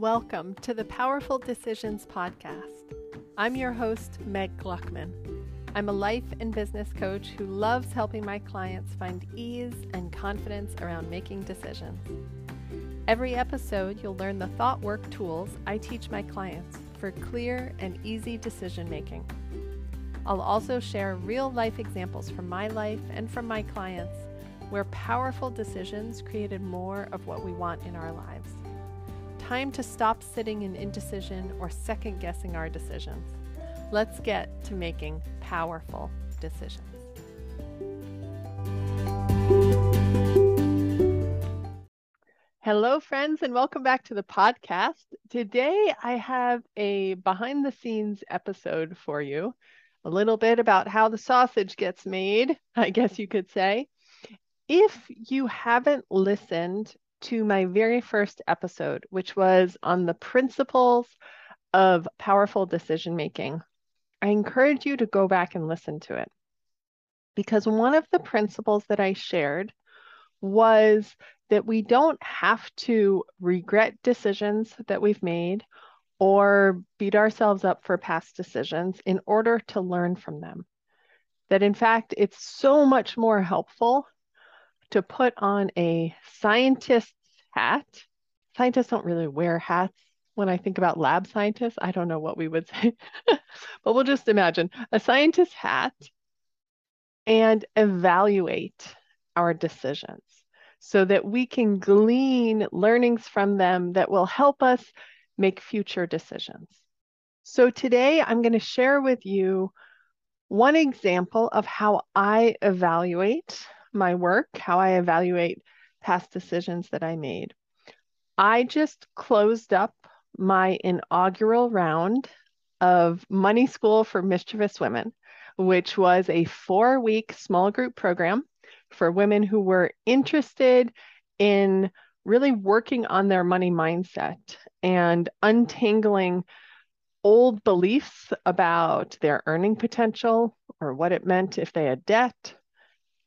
Welcome to the Powerful Decisions Podcast. I'm your host, Meg Gluckman. I'm a life and business coach who loves helping my clients find ease and confidence around making decisions. Every episode, you'll learn the thought work tools I teach my clients for clear and easy decision making. I'll also share real life examples from my life and from my clients where powerful decisions created more of what we want in our lives. Time to stop sitting in indecision or second guessing our decisions. Let's get to making powerful decisions. Hello, friends, and welcome back to the podcast. Today, I have a behind the scenes episode for you, a little bit about how the sausage gets made, I guess you could say. If you haven't listened to my very first episode, which was on the principles of powerful decision making, I encourage you to go back and listen to it. Because one of the principles that I shared was that we don't have to regret decisions that we've made or beat ourselves up for past decisions in order to learn from them. That in fact, it's so much more helpful to put on a scientist's hat. Scientists don't really wear hats. When I think about lab scientists, I don't know what we would say, but we'll just imagine a scientist's hat and evaluate our decisions so that we can glean learnings from them that will help us make future decisions. So today I'm going to share with you one example of how I evaluate my work, how I evaluate past decisions that I made. I just closed up my inaugural round of Money School for Mischievous Women, which was a four week small group program for women who were interested in really working on their money mindset and untangling old beliefs about their earning potential or what it meant if they had debt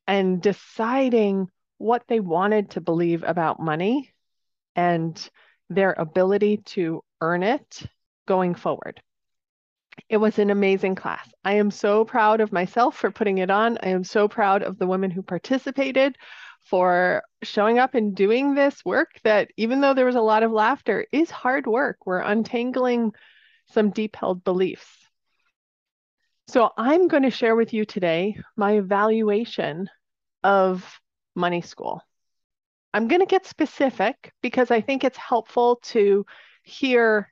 and deciding what they wanted to believe about money and their ability to earn it going forward. It was an amazing class. I am so proud of myself for putting it on. I am so proud of the women who participated for showing up and doing this work that even though there was a lot of laughter is hard work. We're untangling some deep held beliefs. So I'm going to share with you today my evaluation of money school. I'm going to get specific because I think it's helpful to hear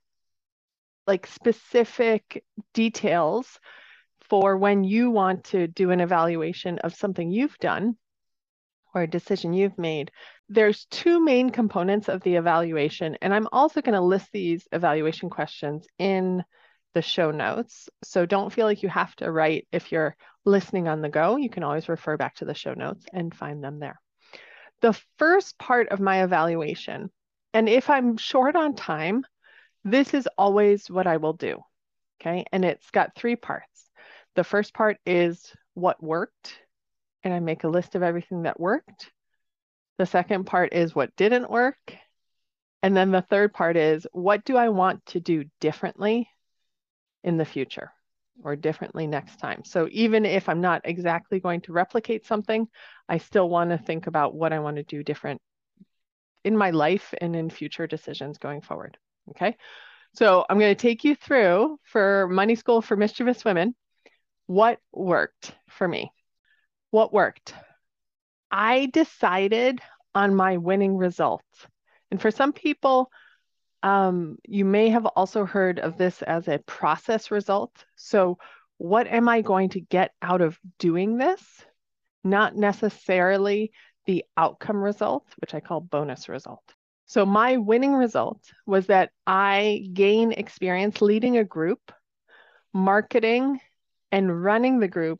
like specific details for when you want to do an evaluation of something you've done or a decision you've made. There's two main components of the evaluation, and I'm also going to list these evaluation questions in the show notes. So don't feel like you have to write if you're listening on the go. You can always refer back to the show notes and find them there. The first part of my evaluation, and if I'm short on time, this is always what I will do. Okay. And it's got three parts. The first part is what worked, and I make a list of everything that worked. The second part is what didn't work. And then the third part is what do I want to do differently in the future or differently next time? So even if I'm not exactly going to replicate something, I still want to think about what I want to do different in my life and in future decisions going forward. Okay. So I'm going to take you through for Money School for Mischievous Women what worked for me. What worked? I decided on my winning results. And for some people, um, you may have also heard of this as a process result. So, what am I going to get out of doing this? Not necessarily the outcome result, which I call bonus result. So my winning result was that I gain experience leading a group, marketing, and running the group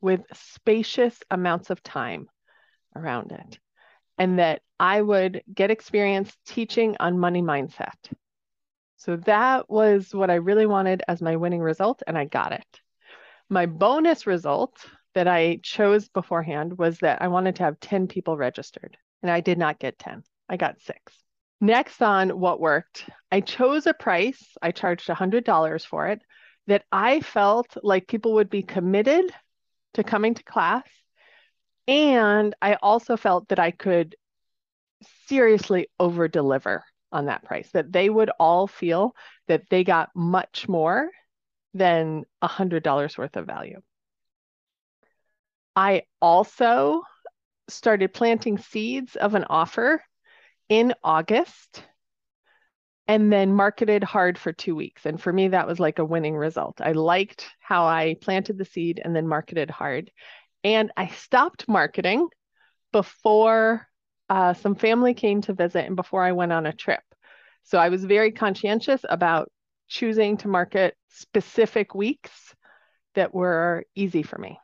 with spacious amounts of time around it. And that I would get experience teaching on money mindset. So that was what I really wanted as my winning result, and I got it. My bonus result that I chose beforehand was that I wanted to have 10 people registered, and I did not get 10. I got six. Next on what worked, I chose a price, I charged $100 for it, that I felt like people would be committed to coming to class. And I also felt that I could seriously over deliver on that price, that they would all feel that they got much more than $100 worth of value. I also started planting seeds of an offer in August and then marketed hard for two weeks. And for me, that was like a winning result. I liked how I planted the seed and then marketed hard. And I stopped marketing before uh, some family came to visit and before I went on a trip. So I was very conscientious about choosing to market specific weeks that were easy for me.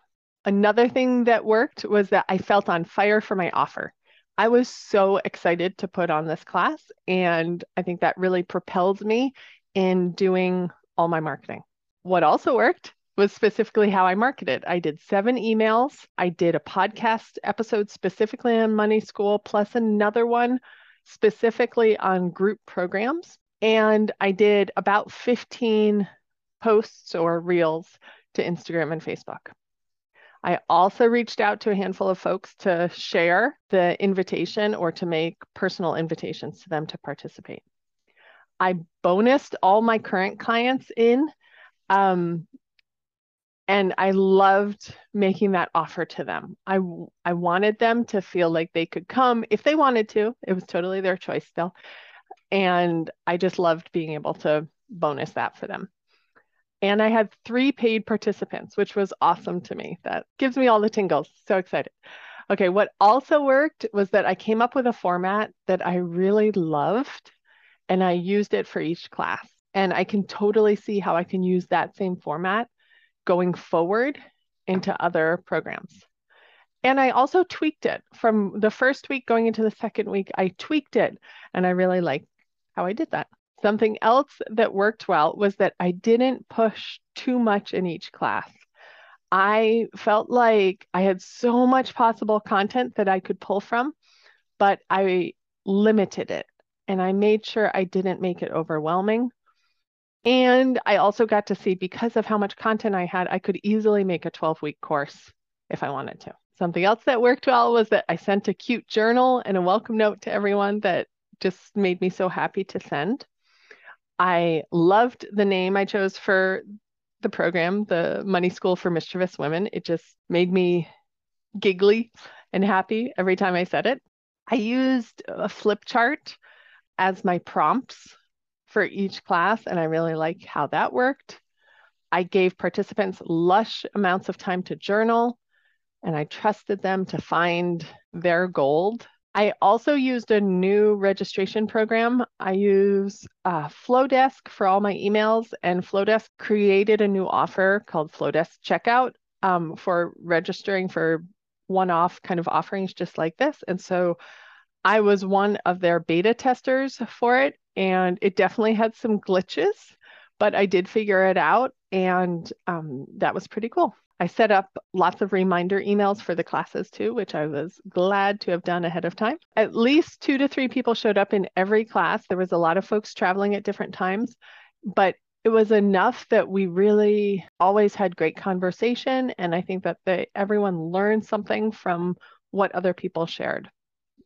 Another thing that worked was that I felt on fire for my offer. I was so excited to put on this class, and I think that really propelled me in doing all my marketing. What also worked was specifically how I marketed. I did seven emails. I did a podcast episode specifically on Money School, plus another one specifically on group programs. And I did about 15 posts or reels to Instagram and Facebook. I also reached out to a handful of folks to share the invitation or to make personal invitations to them to participate. I bonused all my current clients in, um, and I loved making that offer to them. I, I wanted them to feel like they could come if they wanted to. It was totally their choice still. And I just loved being able to bonus that for them. And I had three paid participants, which was awesome to me. That gives me all the tingles. So excited. Okay, what also worked was that I came up with a format that I really loved and I used it for each class. And I can totally see how I can use that same format going forward into other programs. And I also tweaked it from the first week going into the second week. I tweaked it and I really like how I did that. Something else that worked well was that I didn't push too much in each class. I felt like I had so much possible content that I could pull from, but I limited it and I made sure I didn't make it overwhelming. And I also got to see because of how much content I had, I could easily make a 12 week course if I wanted to. Something else that worked well was that I sent a cute journal and a welcome note to everyone that just made me so happy to send. I loved the name I chose for the program, the Money School for Mischievous Women. It just made me giggly and happy every time I said it. I used a flip chart as my prompts for each class, and I really like how that worked. I gave participants lush amounts of time to journal, and I trusted them to find their gold I also used a new registration program. I use uh, Flodesk for all my emails, and Flodesk created a new offer called Flodesk Checkout um, for registering for one off kind of offerings just like this. And so I was one of their beta testers for it, and it definitely had some glitches, but I did figure it out, and um, that was pretty cool. I set up lots of reminder emails for the classes too, which I was glad to have done ahead of time. At least two to three people showed up in every class. There was a lot of folks traveling at different times, but it was enough that we really always had great conversation. And I think that they, everyone learned something from what other people shared.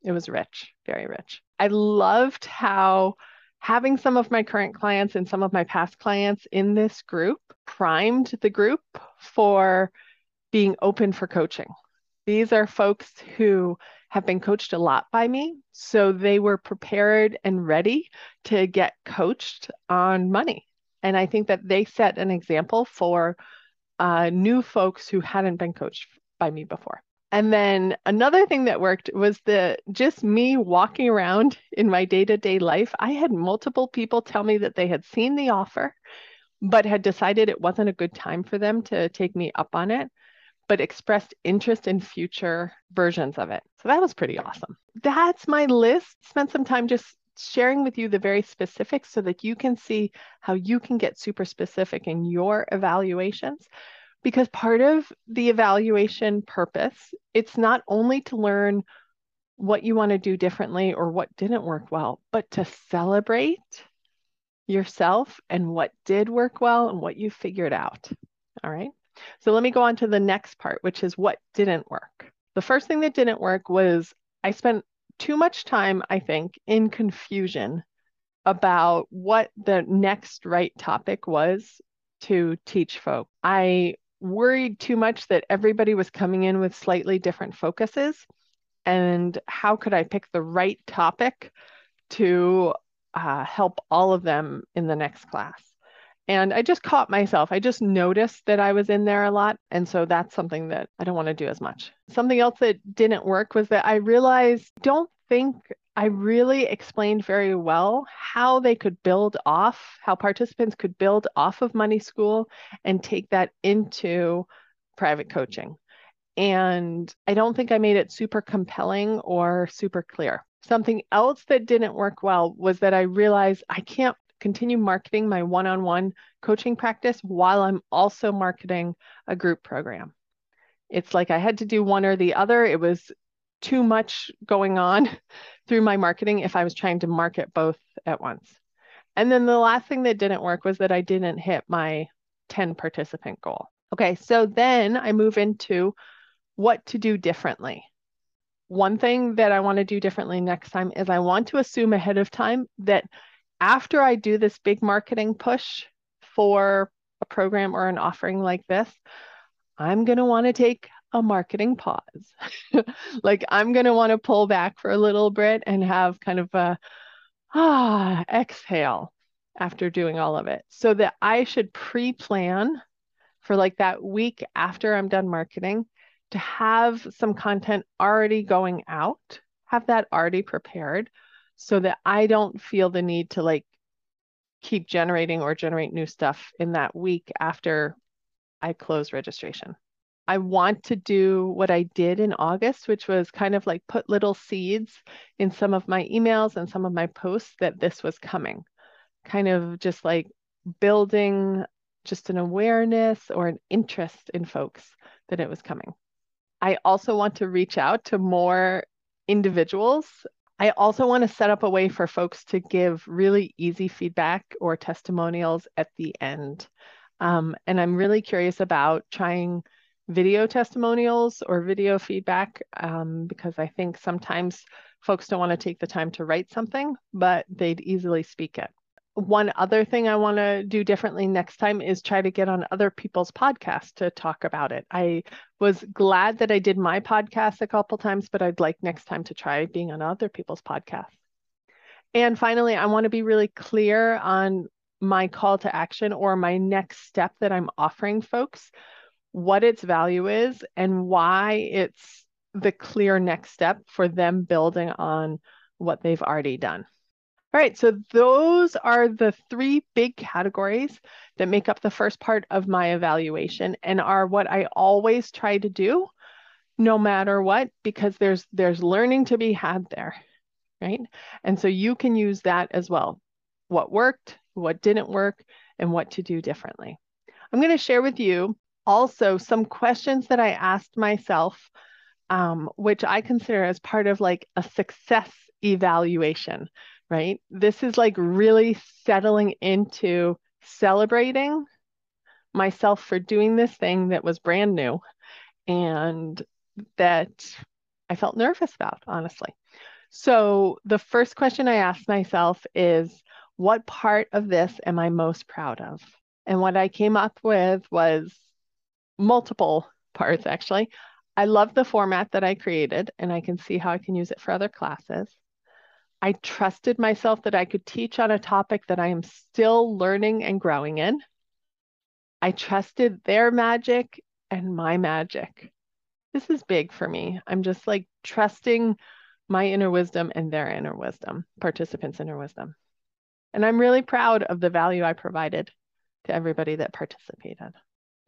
It was rich, very rich. I loved how having some of my current clients and some of my past clients in this group primed the group for being open for coaching. These are folks who have been coached a lot by me. So they were prepared and ready to get coached on money. And I think that they set an example for uh, new folks who hadn't been coached by me before. And then another thing that worked was the just me walking around in my day-to-day life. I had multiple people tell me that they had seen the offer, but had decided it wasn't a good time for them to take me up on it, but expressed interest in future versions of it. So that was pretty awesome. That's my list. Spent some time just sharing with you the very specifics so that you can see how you can get super specific in your evaluations because part of the evaluation purpose it's not only to learn what you want to do differently or what didn't work well, but to celebrate yourself and what did work well and what you figured out. All right. So let me go on to the next part, which is what didn't work. The first thing that didn't work was I spent too much time, I think, in confusion about what the next right topic was to teach folk. I worried too much that everybody was coming in with slightly different focuses. And how could I pick the right topic to uh, help all of them in the next class? And I just caught myself. I just noticed that I was in there a lot. And so that's something that I don't want to do as much. Something else that didn't work was that I realized don't think I really explained very well how they could build off, how participants could build off of Money School and take that into private coaching. And I don't think I made it super compelling or super clear. Something else that didn't work well was that I realized I can't continue marketing my one on one coaching practice while I'm also marketing a group program. It's like I had to do one or the other. It was too much going on through my marketing if I was trying to market both at once. And then the last thing that didn't work was that I didn't hit my 10 participant goal. Okay, so then I move into what to do differently. One thing that I want to do differently next time is I want to assume ahead of time that after I do this big marketing push for a program or an offering like this, I'm going to want to take a marketing pause. like I'm going to want to pull back for a little bit and have kind of a ah exhale after doing all of it so that I should pre-plan for like that week after I'm done marketing to have some content already going out, have that already prepared so that I don't feel the need to like keep generating or generate new stuff in that week after I close registration. I want to do what I did in August, which was kind of like put little seeds in some of my emails and some of my posts that this was coming, kind of just like building just an awareness or an interest in folks that it was coming. I also want to reach out to more individuals. I also want to set up a way for folks to give really easy feedback or testimonials at the end. Um, and I'm really curious about trying video testimonials or video feedback um, because I think sometimes folks don't want to take the time to write something, but they'd easily speak it. One other thing I want to do differently next time is try to get on other people's podcasts to talk about it. I was glad that I did my podcast a couple times, but I'd like next time to try being on other people's podcasts. And finally, I want to be really clear on my call to action or my next step that I'm offering folks what its value is and why it's the clear next step for them building on what they've already done. All right, so those are the three big categories that make up the first part of my evaluation and are what I always try to do no matter what because there's there's learning to be had there, right? And so you can use that as well. What worked, what didn't work, and what to do differently. I'm going to share with you also some questions that I asked myself, um, which I consider as part of like a success evaluation, right? This is like really settling into celebrating myself for doing this thing that was brand new and that I felt nervous about, honestly. So, the first question I asked myself is what part of this am I most proud of? And what I came up with was multiple parts actually. I love the format that I created and I can see how I can use it for other classes. I trusted myself that I could teach on a topic that I am still learning and growing in. I trusted their magic and my magic. This is big for me. I'm just like trusting my inner wisdom and their inner wisdom, participants' inner wisdom. And I'm really proud of the value I provided to everybody that participated.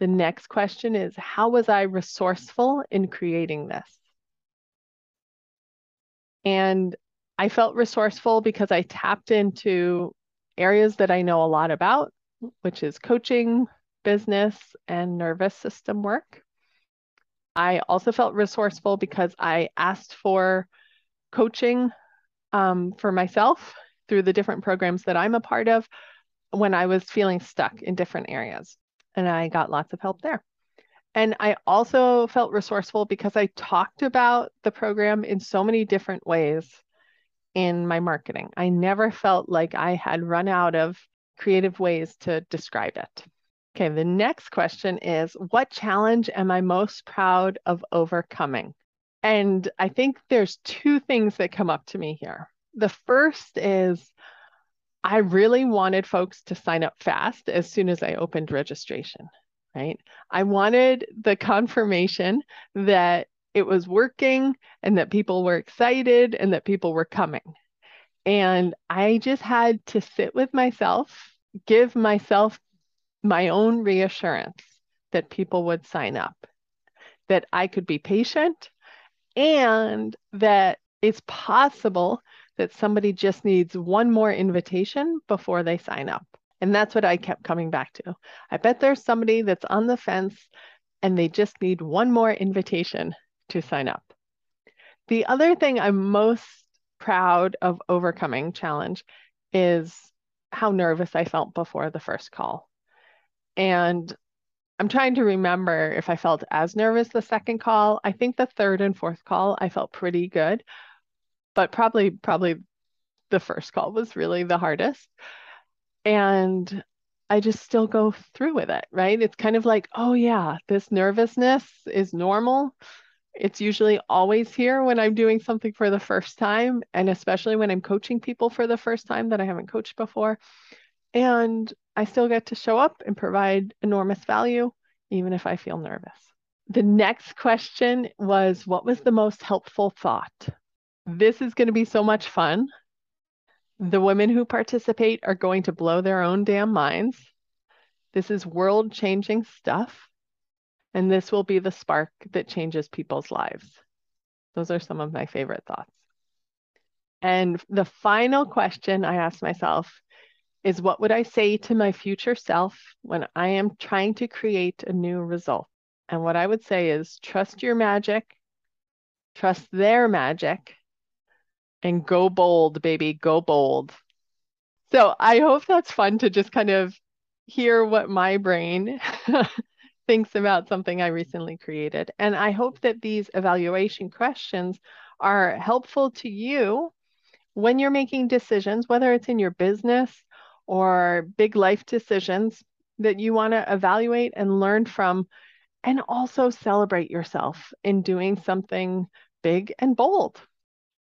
The next question is How was I resourceful in creating this? And I felt resourceful because I tapped into areas that I know a lot about, which is coaching, business, and nervous system work. I also felt resourceful because I asked for coaching um, for myself through the different programs that I'm a part of when I was feeling stuck in different areas. And I got lots of help there. And I also felt resourceful because I talked about the program in so many different ways in my marketing. I never felt like I had run out of creative ways to describe it. Okay, the next question is What challenge am I most proud of overcoming? And I think there's two things that come up to me here. The first is I really wanted folks to sign up fast as soon as I opened registration, right? I wanted the confirmation that it was working and that people were excited and that people were coming. And I just had to sit with myself, give myself my own reassurance that people would sign up, that I could be patient, and that it's possible that somebody just needs one more invitation before they sign up. And that's what I kept coming back to. I bet there's somebody that's on the fence and they just need one more invitation to sign up. The other thing I'm most proud of overcoming challenge is how nervous I felt before the first call. And I'm trying to remember if I felt as nervous the second call. I think the third and fourth call I felt pretty good, but probably probably the first call was really the hardest. And I just still go through with it, right? It's kind of like, oh yeah, this nervousness is normal. It's usually always here when I'm doing something for the first time, and especially when I'm coaching people for the first time that I haven't coached before. And I still get to show up and provide enormous value, even if I feel nervous. The next question was What was the most helpful thought? This is going to be so much fun. The women who participate are going to blow their own damn minds. This is world changing stuff. And this will be the spark that changes people's lives. Those are some of my favorite thoughts. And the final question I asked myself is what would I say to my future self when I am trying to create a new result? And what I would say is trust your magic, trust their magic, and go bold, baby, go bold. So I hope that's fun to just kind of hear what my brain thinks about something I recently created. And I hope that these evaluation questions are helpful to you when you're making decisions, whether it's in your business or big life decisions that you want to evaluate and learn from, and also celebrate yourself in doing something big and bold.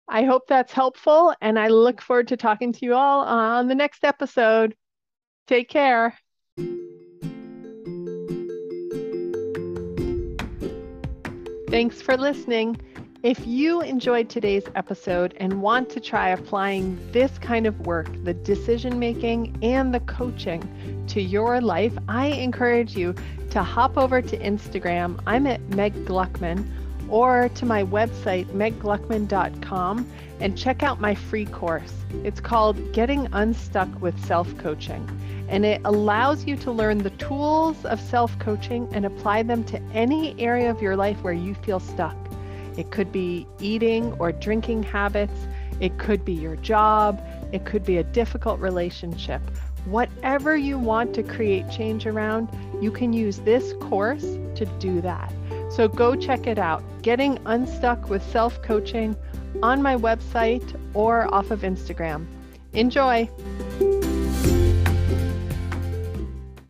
I hope that's helpful, and I look forward to talking to you all on the next episode. Take care. Thanks for listening. If you enjoyed today's episode and want to try applying this kind of work, the decision making and the coaching, to your life, I encourage you to hop over to Instagram. I'm at Meg Gluckman or to my website, meggluckman.com, and check out my free course. It's called Getting Unstuck with Self Coaching, and it allows you to learn the tools of self coaching and apply them to any area of your life where you feel stuck. It could be eating or drinking habits. It could be your job. It could be a difficult relationship. Whatever you want to create change around, you can use this course to do that. So go check it out. Getting Unstuck with Self Coaching on my website or off of Instagram. Enjoy!